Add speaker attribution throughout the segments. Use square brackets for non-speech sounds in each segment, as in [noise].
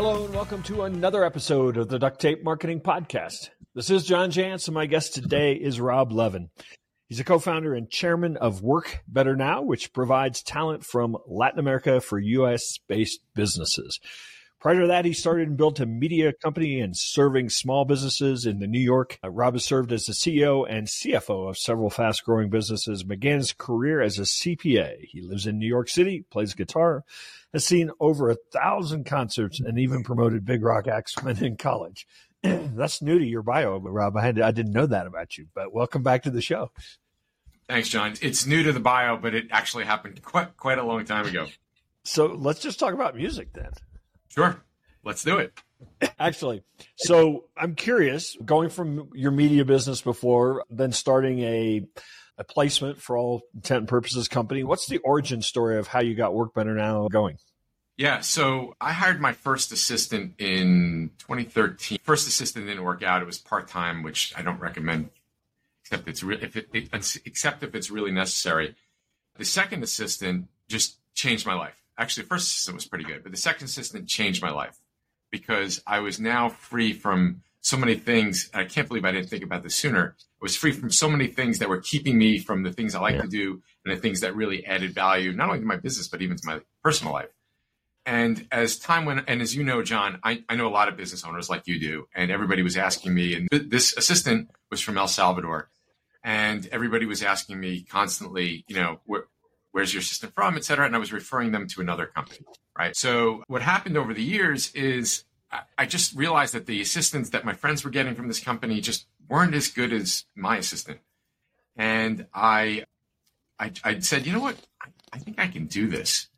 Speaker 1: Hello and welcome to another episode of the Duct Tape Marketing Podcast. This is John Jantsch, and my guest today is Rob Levin. He's a co-founder and chairman of Work Better Now, which provides talent from Latin America for U.S.-based businesses. Prior to that, he started and built a media company and serving small businesses in the New York. Uh, Rob has served as the CEO and CFO of several fast growing businesses, began his career as a CPA. He lives in New York City, plays guitar, has seen over a thousand concerts, and even promoted big rock acts when in college. [clears throat] That's new to your bio, Rob. I, had, I didn't know that about you, but welcome back to the show.
Speaker 2: Thanks, John. It's new to the bio, but it actually happened quite quite a long time ago.
Speaker 1: So let's just talk about music then.
Speaker 2: Sure. Let's do it.
Speaker 1: Actually, so I'm curious, going from your media business before, then starting a a placement for all intent and purposes company. What's the origin story of how you got Work Better Now going?
Speaker 2: Yeah, so I hired my first assistant in 2013. First assistant didn't work out; it was part time, which I don't recommend, except it's re- if it, it, except if it's really necessary. The second assistant just changed my life actually the first assistant was pretty good, but the second assistant changed my life because I was now free from so many things. I can't believe I didn't think about this sooner. I was free from so many things that were keeping me from the things I like yeah. to do and the things that really added value, not only to my business, but even to my personal life. And as time went, and as you know, John, I, I know a lot of business owners like you do, and everybody was asking me, and th- this assistant was from El Salvador, and everybody was asking me constantly, you know, where, where's your assistant from, et cetera. And I was referring them to another company, right? So what happened over the years is I just realized that the assistants that my friends were getting from this company just weren't as good as my assistant. And I, I, I said, you know what? I think I can do this.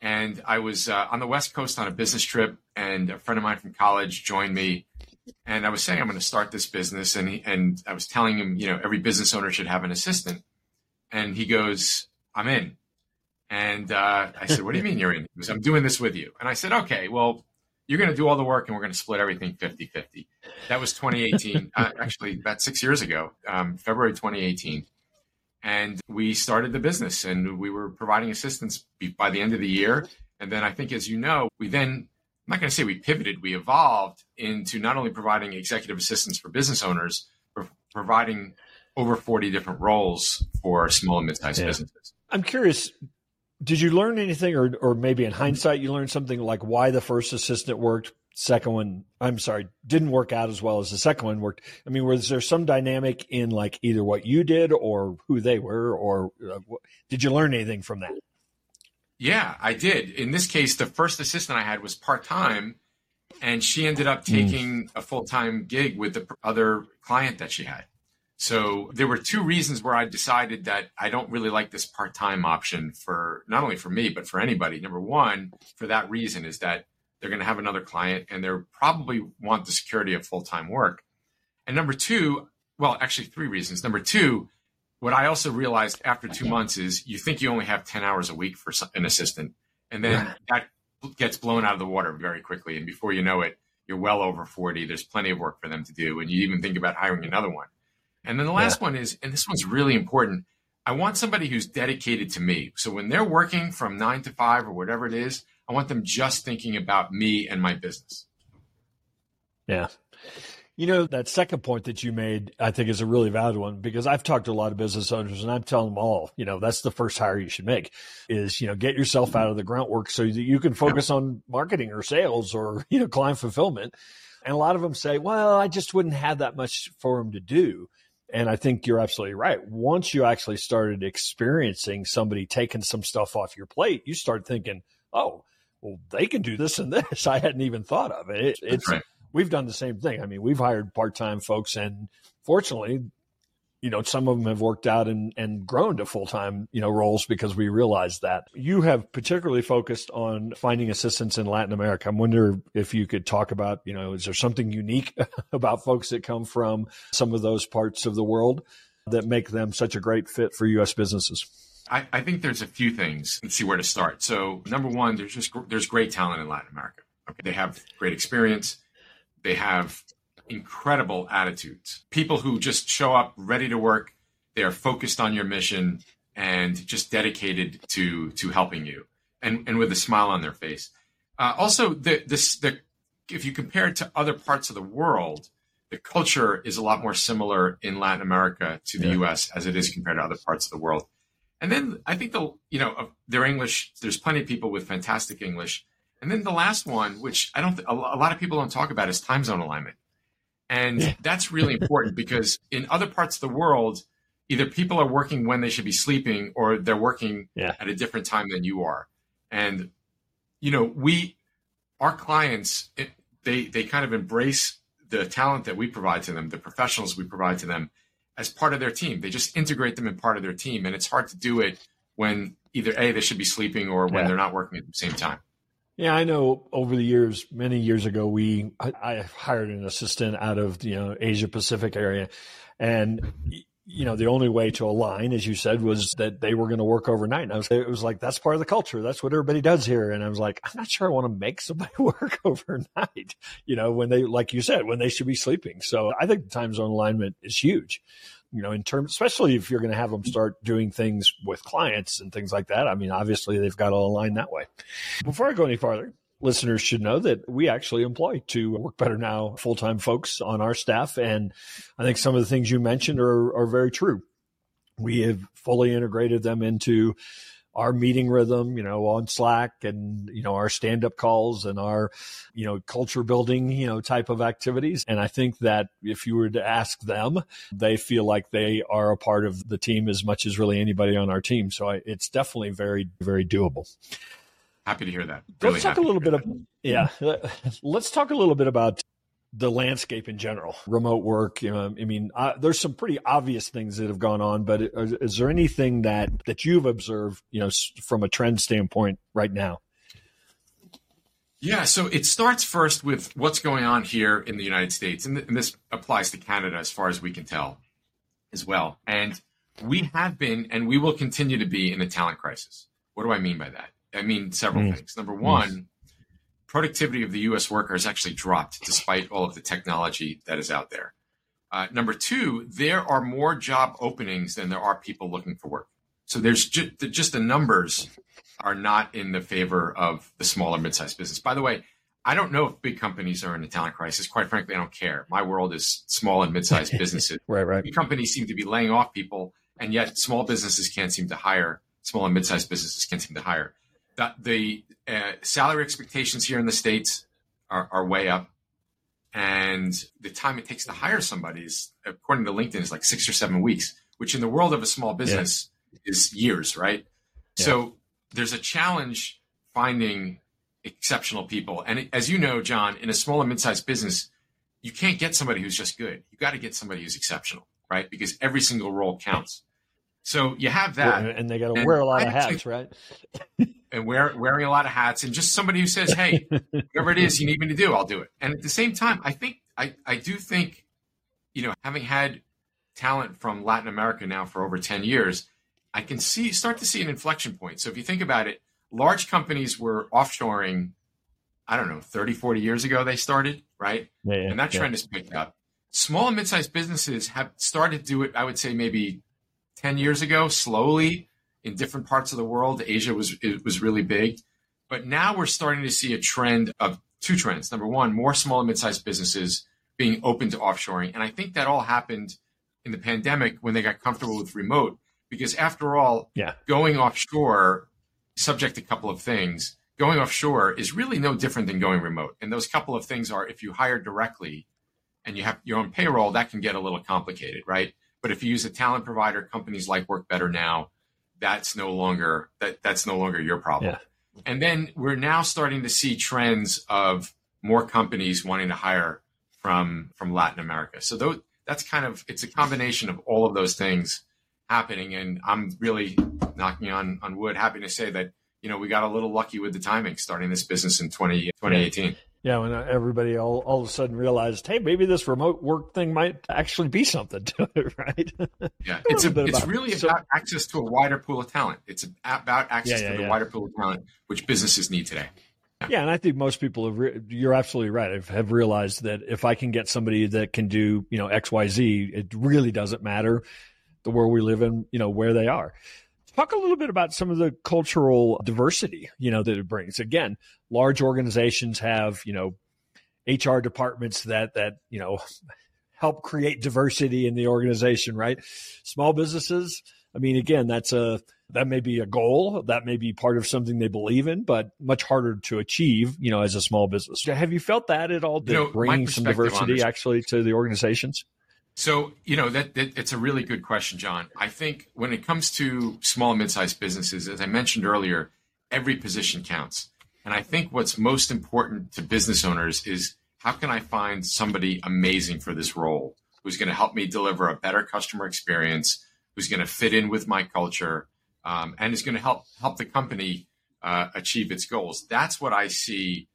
Speaker 2: And I was uh, on the West Coast on a business trip, and a friend of mine from college joined me. And I was saying I'm going to start this business, and he, and I was telling him, you know, every business owner should have an assistant. And he goes, I'm in. And uh, I said, What do you mean you're in? He goes, I'm doing this with you. And I said, Okay, well, you're going to do all the work and we're going to split everything 50 50. That was 2018, [laughs] uh, actually, about six years ago, um, February 2018. And we started the business and we were providing assistance by the end of the year. And then I think, as you know, we then, I'm not going to say we pivoted, we evolved into not only providing executive assistance for business owners, but providing over 40 different roles for small and mid-sized yeah. businesses.
Speaker 1: I'm curious, did you learn anything or or maybe in hindsight you learned something like why the first assistant worked, second one I'm sorry, didn't work out as well as the second one worked? I mean, was there some dynamic in like either what you did or who they were or uh, did you learn anything from that?
Speaker 2: Yeah, I did. In this case, the first assistant I had was part-time and she ended up hmm. taking mm. a full-time gig with the other client that she had. So there were two reasons where I decided that I don't really like this part-time option for not only for me but for anybody. Number one, for that reason is that they're going to have another client and they're probably want the security of full-time work. And number two, well, actually three reasons. Number two, what I also realized after two months is you think you only have 10 hours a week for an assistant and then that gets blown out of the water very quickly. And before you know it, you're well over 40. There's plenty of work for them to do. And you even think about hiring another one. And then the last yeah. one is, and this one's really important. I want somebody who's dedicated to me. So when they're working from nine to five or whatever it is, I want them just thinking about me and my business.
Speaker 1: Yeah. You know, that second point that you made, I think is a really valid one because I've talked to a lot of business owners and I'm telling them all, you know, that's the first hire you should make is, you know, get yourself out of the groundwork so that you can focus yeah. on marketing or sales or, [laughs] you know, client fulfillment. And a lot of them say, well, I just wouldn't have that much for them to do. And I think you're absolutely right. Once you actually started experiencing somebody taking some stuff off your plate, you start thinking, oh, well, they can do this and this. [laughs] I hadn't even thought of it. it it's right. we've done the same thing. I mean, we've hired part time folks, and fortunately, you know, some of them have worked out and, and grown to full time, you know, roles because we realized that. You have particularly focused on finding assistance in Latin America. I wonder if you could talk about, you know, is there something unique [laughs] about folks that come from some of those parts of the world that make them such a great fit for U.S. businesses?
Speaker 2: I, I think there's a few things. Let's see where to start. So, number one, there's just there's great talent in Latin America. Okay, they have great experience. They have incredible attitudes. People who just show up ready to work. They are focused on your mission and just dedicated to to helping you, and and with a smile on their face. Uh, also, the this the if you compare it to other parts of the world, the culture is a lot more similar in Latin America to the yeah. U.S. as it is compared to other parts of the world. And then I think the you know their English. There's plenty of people with fantastic English. And then the last one, which I don't, a lot of people don't talk about, is time zone alignment, and yeah. that's really [laughs] important because in other parts of the world, either people are working when they should be sleeping, or they're working yeah. at a different time than you are. And you know, we, our clients, it, they they kind of embrace the talent that we provide to them, the professionals we provide to them as part of their team. They just integrate them in part of their team. And it's hard to do it when either A, they should be sleeping or when yeah. they're not working at the same time.
Speaker 1: Yeah, I know over the years, many years ago, we, I, I hired an assistant out of, you know, Asia Pacific area and you know, the only way to align, as you said, was that they were going to work overnight. And I was, it was like, that's part of the culture. That's what everybody does here. And I was like, I'm not sure I want to make somebody [laughs] work overnight, you know, when they, like you said, when they should be sleeping. So I think the time zone alignment is huge, you know, in terms, especially if you're going to have them start doing things with clients and things like that. I mean, obviously they've got to align that way. Before I go any farther, listeners should know that we actually employ two work better now full time folks on our staff. And I think some of the things you mentioned are, are very true. We have fully integrated them into our meeting rhythm, you know, on Slack and, you know, our stand up calls and our, you know, culture building, you know, type of activities. And I think that if you were to ask them, they feel like they are a part of the team as much as really anybody on our team. So I, it's definitely very, very doable.
Speaker 2: Happy to hear that. Really
Speaker 1: let's talk a little bit of yeah. [laughs] Let's talk a little bit about the landscape in general, remote work. You know, I mean, uh, there's some pretty obvious things that have gone on, but is, is there anything that that you've observed, you know, from a trend standpoint right now?
Speaker 2: Yeah, so it starts first with what's going on here in the United States, and, th- and this applies to Canada as far as we can tell as well. And we have been, and we will continue to be in a talent crisis. What do I mean by that? I mean several mm. things. Number one, mm. Productivity of the U.S. worker has actually dropped despite all of the technology that is out there. Uh, number two, there are more job openings than there are people looking for work. So there's just, just the numbers are not in the favor of the smaller mid-sized business. By the way, I don't know if big companies are in a talent crisis. Quite frankly, I don't care. My world is small and mid-sized [laughs] businesses.
Speaker 1: right, right.
Speaker 2: Big companies seem to be laying off people, and yet small businesses can't seem to hire. Small and mid-sized businesses can't seem to hire the, the uh, salary expectations here in the states are, are, way up, and the time it takes to hire somebody is, according to LinkedIn, is like six or seven weeks, which in the world of a small business yeah. is years, right? Yeah. So there's a challenge finding exceptional people, and as you know, John, in a small and mid-sized business, you can't get somebody who's just good. You got to get somebody who's exceptional, right? Because every single role counts. So you have that,
Speaker 1: and they got to wear a lot of hats, right? [laughs]
Speaker 2: and wear, wearing a lot of hats, and just somebody who says, "Hey, [laughs] whatever it is you need me to do, I'll do it." And at the same time, I think I I do think, you know, having had talent from Latin America now for over ten years, I can see start to see an inflection point. So if you think about it, large companies were offshoring. I don't know, 30, 40 years ago they started, right? Yeah, yeah, and that trend yeah. has picked up. Small and mid-sized businesses have started to do it, I would say maybe 10 years ago, slowly in different parts of the world. Asia was, it was really big. But now we're starting to see a trend of two trends. Number one, more small and mid-sized businesses being open to offshoring. And I think that all happened in the pandemic when they got comfortable with remote. Because after all, yeah. going offshore, subject to a couple of things, going offshore is really no different than going remote. And those couple of things are if you hire directly and you have your own payroll, that can get a little complicated, right? But if you use a talent provider, companies like Work Better Now, that's no longer that that's no longer your problem. Yeah. And then we're now starting to see trends of more companies wanting to hire from from Latin America. So those, that's kind of it's a combination of all of those things happening. And I'm really knocking on on wood, happy to say that you know we got a little lucky with the timing starting this business in 20, 2018.
Speaker 1: Yeah, when everybody all, all of a sudden realized, hey, maybe this remote work thing might actually be something to it, [laughs] right?
Speaker 2: Yeah, it's a, it's about really it. about so, access to a wider pool of talent. It's about access yeah, yeah, to the yeah. wider pool of talent which businesses need today.
Speaker 1: Yeah, and I think most people have. Re- you're absolutely right. Have realized that if I can get somebody that can do, you know, X, Y, Z, it really doesn't matter the world we live in, you know, where they are. Talk a little bit about some of the cultural diversity, you know, that it brings. Again, large organizations have, you know, HR departments that that you know [laughs] help create diversity in the organization, right? Small businesses. I mean, again, that's a that may be a goal, that may be part of something they believe in, but much harder to achieve, you know, as a small business. Have you felt that at all? You know, bringing some diversity actually to the organizations?
Speaker 2: So, you know, that, that, it's a really good question, John. I think when it comes to small and mid-sized businesses, as I mentioned earlier, every position counts. And I think what's most important to business owners is how can I find somebody amazing for this role who's going to help me deliver a better customer experience, who's going to fit in with my culture, um, and is going to help help the company uh, achieve its goals. That's what I see.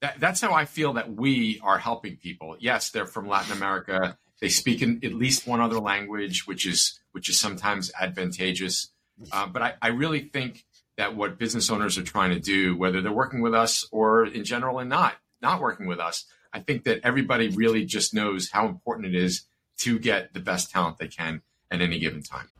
Speaker 2: That, that's how I feel that we are helping people. Yes, they're from Latin America. They speak in at least one other language, which is which is sometimes advantageous. Uh, but I, I really think that what business owners are trying to do, whether they're working with us or in general and not not working with us, I think that everybody really just knows how important it is to get the best talent they can at any given time.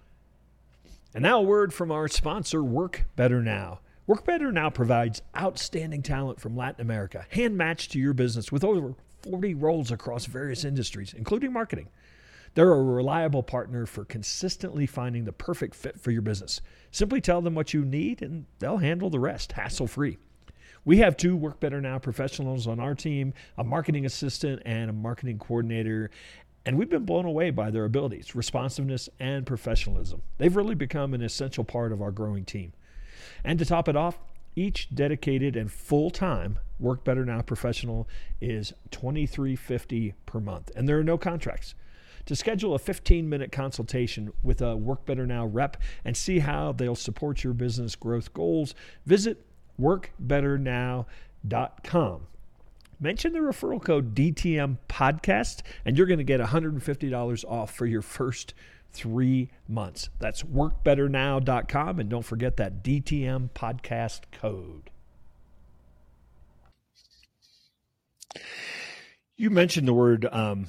Speaker 1: And now, a word from our sponsor, Work Better Now. Work Better Now provides outstanding talent from Latin America, hand matched to your business with over 40 roles across various industries, including marketing. They're a reliable partner for consistently finding the perfect fit for your business. Simply tell them what you need and they'll handle the rest hassle free. We have two Work Better Now professionals on our team a marketing assistant and a marketing coordinator. And we've been blown away by their abilities, responsiveness, and professionalism. They've really become an essential part of our growing team. And to top it off, each dedicated and full time Work Better Now professional is $23.50 per month, and there are no contracts. To schedule a 15 minute consultation with a Work Better Now rep and see how they'll support your business growth goals, visit workbetternow.com. Mention the referral code DTM podcast, and you're going to get $150 off for your first three months. That's workbetternow.com, and don't forget that DTM podcast code. You mentioned the word um,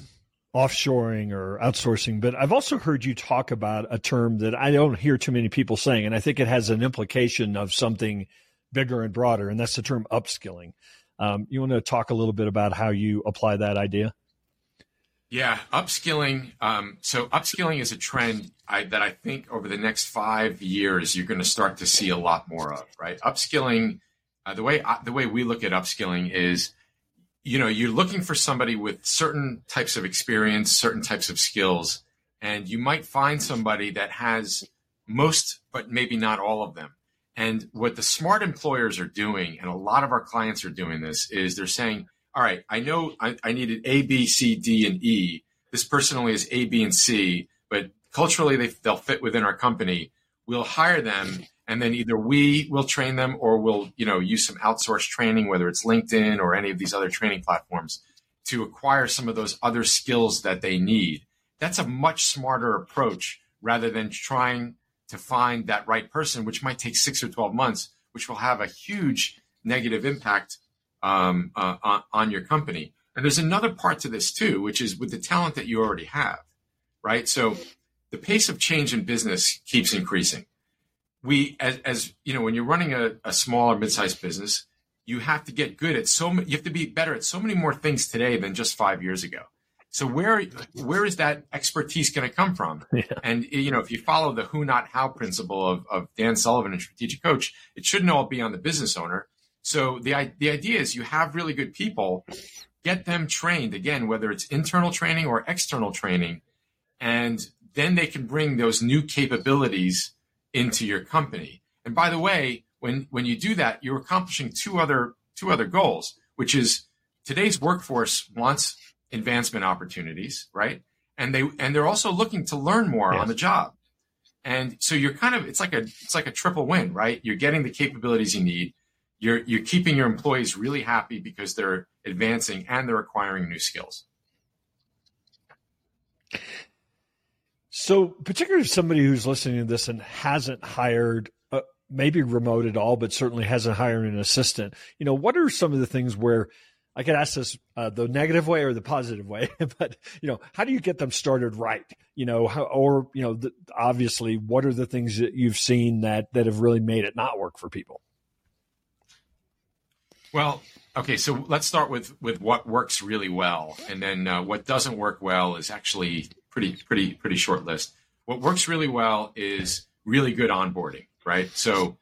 Speaker 1: offshoring or outsourcing, but I've also heard you talk about a term that I don't hear too many people saying, and I think it has an implication of something bigger and broader, and that's the term upskilling. Um, you want to talk a little bit about how you apply that idea?
Speaker 2: Yeah, upskilling. Um, so upskilling is a trend I, that I think over the next five years you're going to start to see a lot more of. Right, upskilling. Uh, the way uh, the way we look at upskilling is, you know, you're looking for somebody with certain types of experience, certain types of skills, and you might find somebody that has most, but maybe not all of them. And what the smart employers are doing, and a lot of our clients are doing this, is they're saying, all right, I know I, I needed A, B, C, D, and E. This person only has A, B, and C, but culturally they, they'll fit within our company. We'll hire them, and then either we will train them or we'll, you know, use some outsourced training, whether it's LinkedIn or any of these other training platforms, to acquire some of those other skills that they need. That's a much smarter approach rather than trying to find that right person, which might take six or 12 months, which will have a huge negative impact um, uh, on, your company. And there's another part to this too, which is with the talent that you already have, right? So the pace of change in business keeps increasing. We, as, as you know, when you're running a, a small or mid-sized business, you have to get good at so many, you have to be better at so many more things today than just five years ago. So where where is that expertise going to come from? [laughs] Yeah. And you know, if you follow the who not how principle of, of Dan Sullivan and Strategic Coach, it shouldn't all be on the business owner. So the the idea is you have really good people, get them trained again, whether it's internal training or external training, and then they can bring those new capabilities into your company. And by the way, when when you do that, you're accomplishing two other two other goals, which is today's workforce wants advancement opportunities, right? And they and they're also looking to learn more yes. on the job. And so you're kind of it's like a it's like a triple win, right? You're getting the capabilities you need. You're you're keeping your employees really happy because they're advancing and they're acquiring new skills.
Speaker 1: So, particularly if somebody who's listening to this and hasn't hired, uh, maybe remote at all, but certainly hasn't hired an assistant, you know, what are some of the things where I could ask this uh, the negative way or the positive way, [laughs] but you know, how do you get them started right? You know, how, or you know, the, obviously, what are the things that you've seen that that have really made it not work for people?
Speaker 2: Well, okay, so let's start with with what works really well, and then uh, what doesn't work well is actually pretty pretty pretty short list. What works really well is really good onboarding, right? So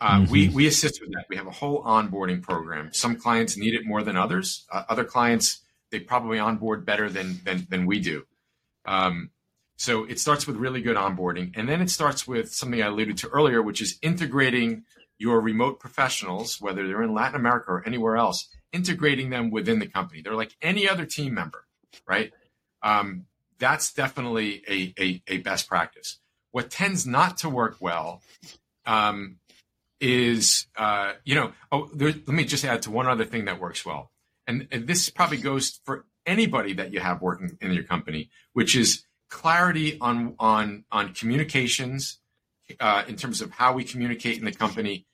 Speaker 2: uh, mm-hmm. we we assist with that. We have a whole onboarding program. Some clients need it more than others. Uh, other clients they probably onboard better than than than we do. Um, so it starts with really good onboarding, and then it starts with something I alluded to earlier, which is integrating your remote professionals, whether they're in Latin America or anywhere else, integrating them within the company. They're like any other team member, right? Um, that's definitely a, a, a, best practice. What tends not to work well um, is, uh, you know, oh, there, let me just add to one other thing that works well. And, and this probably goes for anybody that you have working in your company, which is clarity on, on, on communications uh, in terms of how we communicate in the company,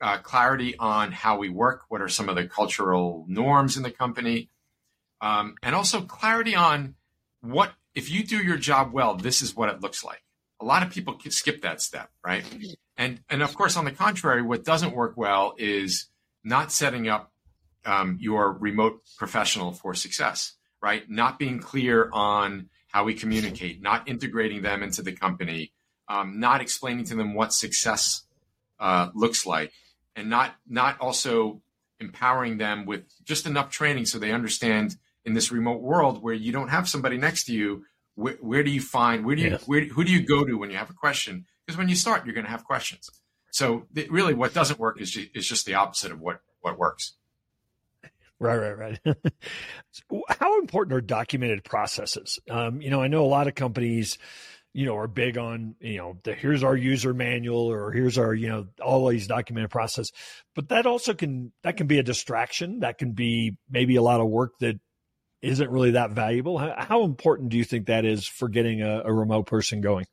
Speaker 2: uh, clarity on how we work, what are some of the cultural norms in the company, um, and also clarity on what, if you do your job well, this is what it looks like. A lot of people skip that step, right? And, and of course, on the contrary, what doesn't work well is not setting up um, your remote professional for success, right? Not being clear on how we communicate, not integrating them into the company, um, not explaining to them what success uh, looks like, and not not also empowering them with just enough training so they understand in this remote world where you don't have somebody next to you. Where, where do you find where do you yeah. where, who do you go to when you have a question? Because when you start, you're going to have questions. So th- really, what doesn't work is is just the opposite of what what works.
Speaker 1: Right, right, right. [laughs] How important are documented processes? Um, you know, I know a lot of companies you know, are big on, you know, the, here's our user manual or here's our, you know, all these documented process. But that also can, that can be a distraction. That can be maybe a lot of work that isn't really that valuable. How, how important do you think that is for getting a, a remote person going?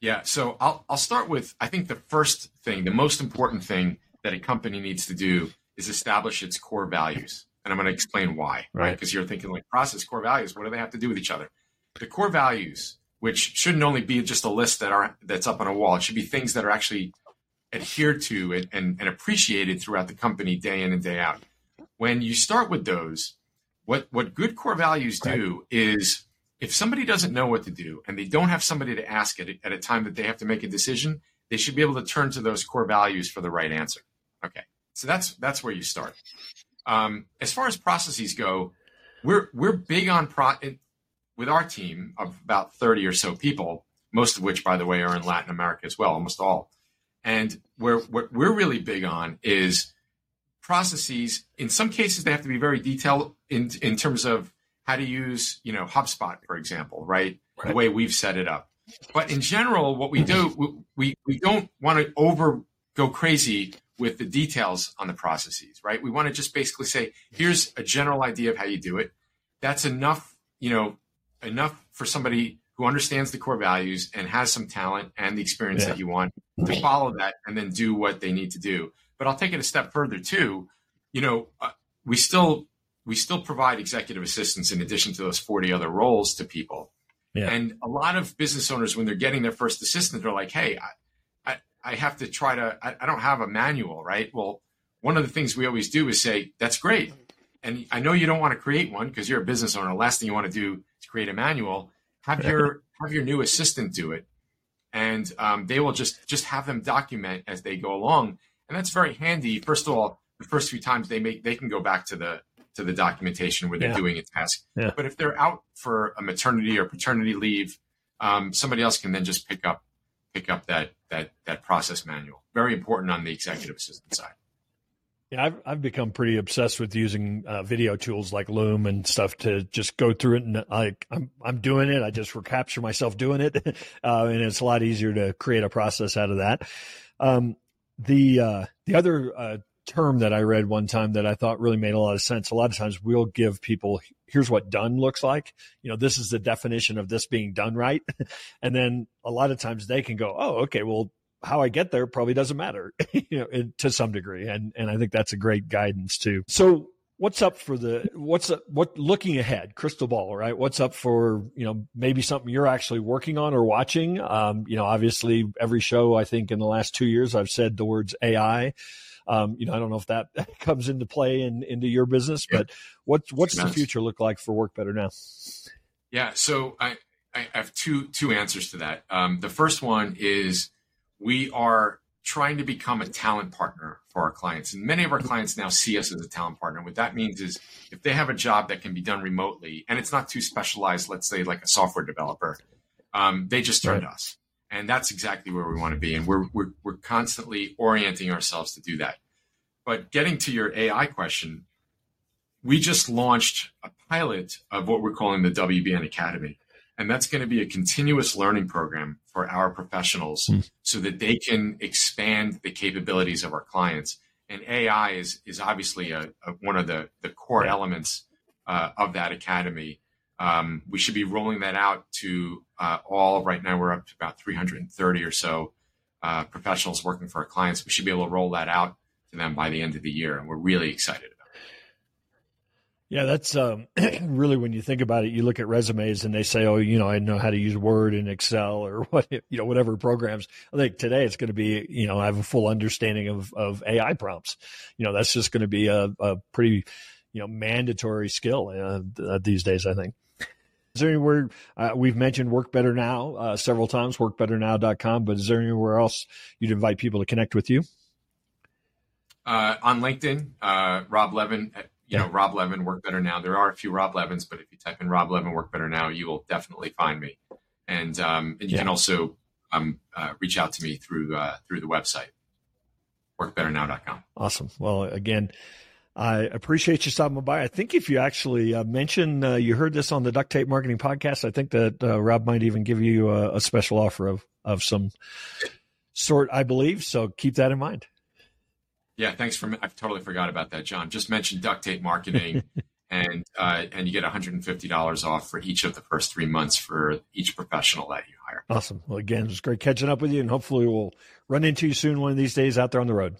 Speaker 2: Yeah. So I'll, I'll start with, I think the first thing, the most important thing that a company needs to do is establish its core values. And I'm going to explain why, right? Because right? you're thinking like process core values. What do they have to do with each other? The core values which shouldn't only be just a list that are that's up on a wall. It should be things that are actually adhered to and, and, and appreciated throughout the company day in and day out. When you start with those, what what good core values do is if somebody doesn't know what to do and they don't have somebody to ask at, at a time that they have to make a decision, they should be able to turn to those core values for the right answer. Okay, so that's that's where you start. Um, as far as processes go, we're we're big on pro with our team of about 30 or so people, most of which, by the way, are in Latin America as well, almost all. And where what we're really big on is processes. In some cases, they have to be very detailed in in terms of how to use, you know, HubSpot, for example, right? right. The way we've set it up. But in general, what we do, we we don't want to over go crazy with the details on the processes, right? We want to just basically say, here's a general idea of how you do it. That's enough, you know, enough for somebody who understands the core values and has some talent and the experience yeah. that you want to follow that and then do what they need to do. But I'll take it a step further too. You know, uh, we still we still provide executive assistance in addition to those 40 other roles to people. Yeah. And a lot of business owners, when they're getting their first assistant, they're like, hey, I, I, I have to try to, I, I don't have a manual, right? Well, one of the things we always do is say, that's great. And I know you don't want to create one because you're a business owner. The last thing you want to do create a manual, have your have your new assistant do it, and um, they will just just have them document as they go along, and that's very handy. First of all, the first few times they make they can go back to the to the documentation where they're yeah. doing a task. Yeah. But if they're out for a maternity or paternity leave, um, somebody else can then just pick up pick up that that that process manual. Very important on the executive assistant side.
Speaker 1: Yeah, I've I've become pretty obsessed with using uh, video tools like Loom and stuff to just go through it, and I I'm I'm doing it. I just recapture myself doing it, [laughs] uh, and it's a lot easier to create a process out of that. Um, the uh, the other uh, term that I read one time that I thought really made a lot of sense. A lot of times we'll give people here's what done looks like. You know, this is the definition of this being done right, [laughs] and then a lot of times they can go, oh, okay, well how I get there probably doesn't matter, [laughs] you know, to some degree. And, and I think that's a great guidance too. So what's up for the, what's, what looking ahead, crystal ball, right? What's up for, you know, maybe something you're actually working on or watching? Um, you know, obviously every show, I think in the last two years, I've said the words AI. Um, you know, I don't know if that [laughs] comes into play in, into your business, yeah. but what's what's the future look like for Work Better Now?
Speaker 2: Yeah, so I, I have two two answers to that. Um, the first one is we are trying to become a talent partner for our clients. And many of our clients now see us as a talent partner. What that means is if they have a job that can be done remotely and it's not too specialized, let's say like a software developer, um, they just turn right. to us. And that's exactly where we want to be. And we're, we're, we're constantly orienting ourselves to do that. But getting to your AI question, we just launched a pilot of what we're calling the WBN Academy. And that's going to be a continuous learning program for our professionals mm. so that they can expand the capabilities of our clients. And AI is, is obviously a, a one of the, the core elements uh, of that academy. Um, we should be rolling that out to uh, all. Right now, we're up to about 330 or so uh, professionals working for our clients. We should be able to roll that out to them by the end of the year. And we're really excited
Speaker 1: yeah, that's um, [clears throat] really when you think about it, you look at resumes and they say, "Oh, you know, I know how to use Word and Excel or [laughs] what, you know, whatever programs." I think today it's going to be, you know, I have a full understanding of of AI prompts. You know, that's just going to be a, a pretty, you know, mandatory skill uh, these days. I think. Is there anywhere uh, we've mentioned Work Better Now uh, several times, workbetternow.com, but is there anywhere else you'd invite people to connect with you?
Speaker 2: Uh, on LinkedIn, uh, Rob Levin you know, Rob Levin, Work Better Now. There are a few Rob Levins, but if you type in Rob Levin, Work Better Now, you will definitely find me. And um, and you yeah. can also um, uh, reach out to me through uh, through the website, workbetternow.com.
Speaker 1: Awesome. Well, again, I appreciate you stopping by. I think if you actually uh, mention uh, you heard this on the Duct Tape Marketing Podcast, I think that uh, Rob might even give you a, a special offer of of some sort. I believe so. Keep that in mind.
Speaker 2: Yeah, thanks for. I totally forgot about that, John. Just mentioned duct tape marketing, [laughs] and uh, and you get one hundred and fifty dollars off for each of the first three months for each professional that you hire.
Speaker 1: Awesome. Well, again, it's great catching up with you, and hopefully we'll run into you soon one of these days out there on the road.